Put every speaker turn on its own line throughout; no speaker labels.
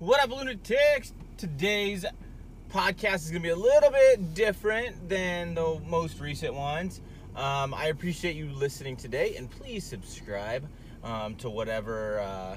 What up, lunatics? Today's podcast is going to be a little bit different than the most recent ones. Um, I appreciate you listening today, and please subscribe um, to whatever uh,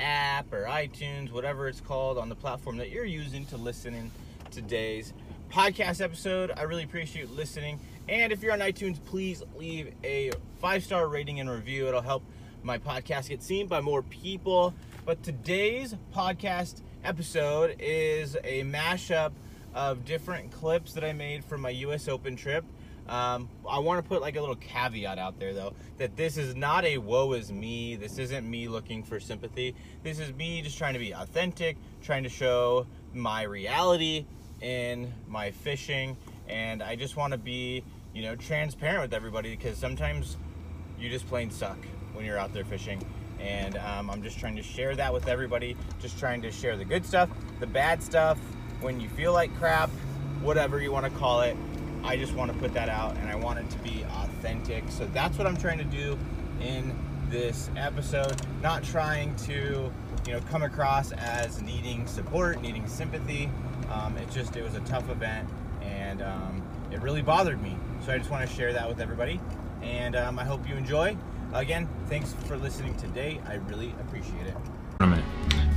app or iTunes, whatever it's called, on the platform that you're using to listen in today's podcast episode. I really appreciate you listening. And if you're on iTunes, please leave a five star rating and review. It'll help my podcast get seen by more people. But today's podcast episode is a mashup of different clips that I made from my US Open trip. Um, I want to put like a little caveat out there though that this is not a woe is me. This isn't me looking for sympathy. This is me just trying to be authentic, trying to show my reality in my fishing, and I just want to be, you know, transparent with everybody because sometimes you just plain suck when you're out there fishing. And um, I'm just trying to share that with everybody, just trying to share the good stuff, the bad stuff, when you feel like crap, whatever you want to call it. I just want to put that out and I want it to be authentic. So that's what I'm trying to do in this episode. Not trying to, you know, come across as needing support, needing sympathy. Um, it just, it was a tough event and um, it really bothered me. So I just want to share that with everybody. And um, I hope you enjoy. Again, thanks for listening today. I really appreciate it.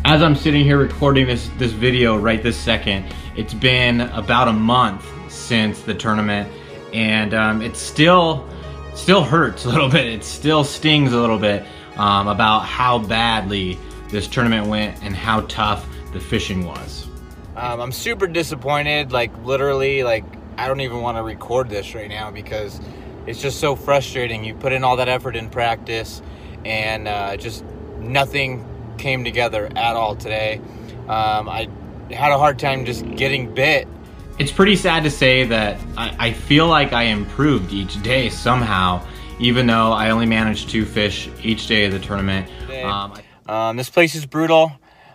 As I'm sitting here recording this this video right this second, it's been about a month since the tournament, and um, it still still hurts a little bit. It still stings a little bit um, about how badly this tournament went and how tough the fishing was.
Um, I'm super disappointed. Like literally, like I don't even want to record this right now because it's just so frustrating. You put in all that effort in practice, and uh, just nothing came together at all today. Um, I had a hard time just getting bit.
It's pretty sad to say that I, I feel like I improved each day somehow, even though I only managed two fish each day of the tournament.
Um, um, this place is brutal.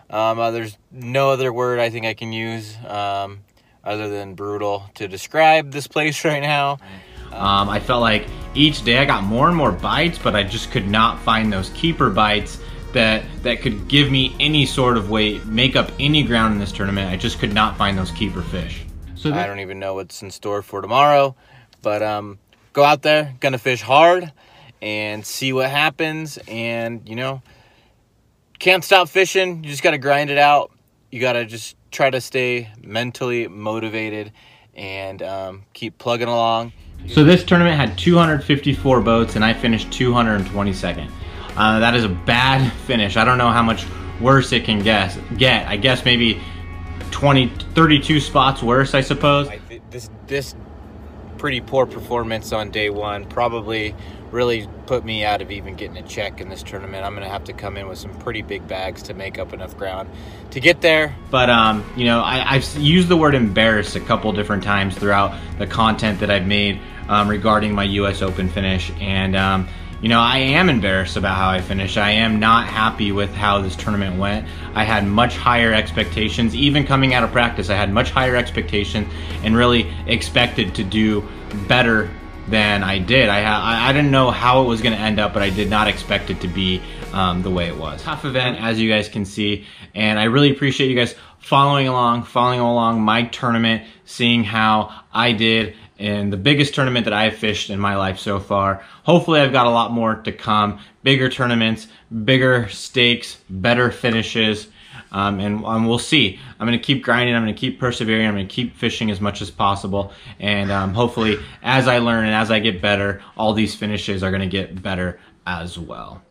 Um, uh, there's no other word I think I can use um, other than brutal to describe this place right now.
Um, I felt like each day I got more and more bites, but I just could not find those keeper bites that that could give me any sort of weight, make up any ground in this tournament. I just could not find those keeper fish.
So I don't even know what's in store for tomorrow, but um, go out there, gonna fish hard, and see what happens. And you know, can't stop fishing. You just gotta grind it out. You gotta just try to stay mentally motivated and um, keep plugging along.
So this tournament had 254 boats, and I finished 222nd. Uh, that is a bad finish. I don't know how much worse it can guess get. I guess maybe 20, 32 spots worse, I suppose.
This this pretty poor performance on day one probably really put me out of even getting a check in this tournament. I'm going to have to come in with some pretty big bags to make up enough ground to get there.
But, um, you know, I, have used the word embarrassed a couple different times throughout the content that I've made um, regarding my U.S. Open finish. And, um, you know, I am embarrassed about how I finished. I am not happy with how this tournament went. I had much higher expectations. Even coming out of practice, I had much higher expectations and really expected to do better than I did. I, I didn't know how it was going to end up, but I did not expect it to be um, the way it was. Tough event, as you guys can see, and I really appreciate you guys following along, following along my tournament, seeing how I did in the biggest tournament that I've fished in my life so far. Hopefully I've got a lot more to come. Bigger tournaments, bigger stakes, better finishes, um, and, and, we'll see. I'm going to keep grinding. I'm going to keep persevering. I'm going to keep fishing as much as possible. And um, hopefully, as I learn and as I get better, all these finishes are going to get better as well.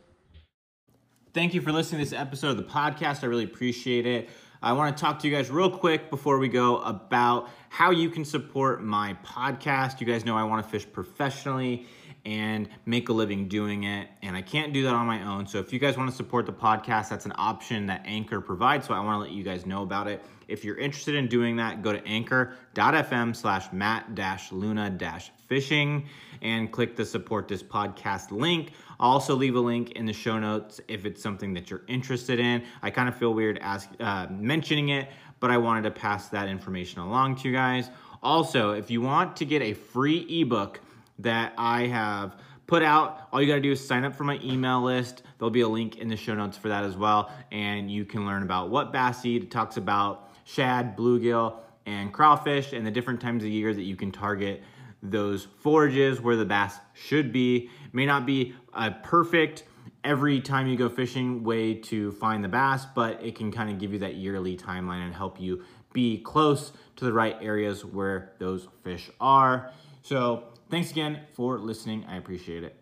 Thank you for listening to this episode of the podcast. I really appreciate it. I want to talk to you guys real quick before we go about how you can support my podcast. You guys know I want to fish professionally and make a living doing it, and I can't do that on my own. So if you guys want to support the podcast, that's an option that Anchor provides. So I want to let you guys know about it. If you're interested in doing that, go to anchor.fm slash matt dash luna dash fishing and click the support this podcast link. I'll also leave a link in the show notes if it's something that you're interested in. I kind of feel weird ask, uh, mentioning it, but I wanted to pass that information along to you guys. Also, if you want to get a free ebook that I have
put out. All you got to do is sign up for my email list. There'll be a link in the show notes for that as well. And you can learn about what bass. It talks about shad, bluegill, and crawfish and the different times of year that you can target those forages where the bass should be. It may not be a perfect every time you go fishing way to find the bass, but it can kind of give you that yearly timeline and help you be close to the right areas where those fish are. So, thanks again for listening. I appreciate it.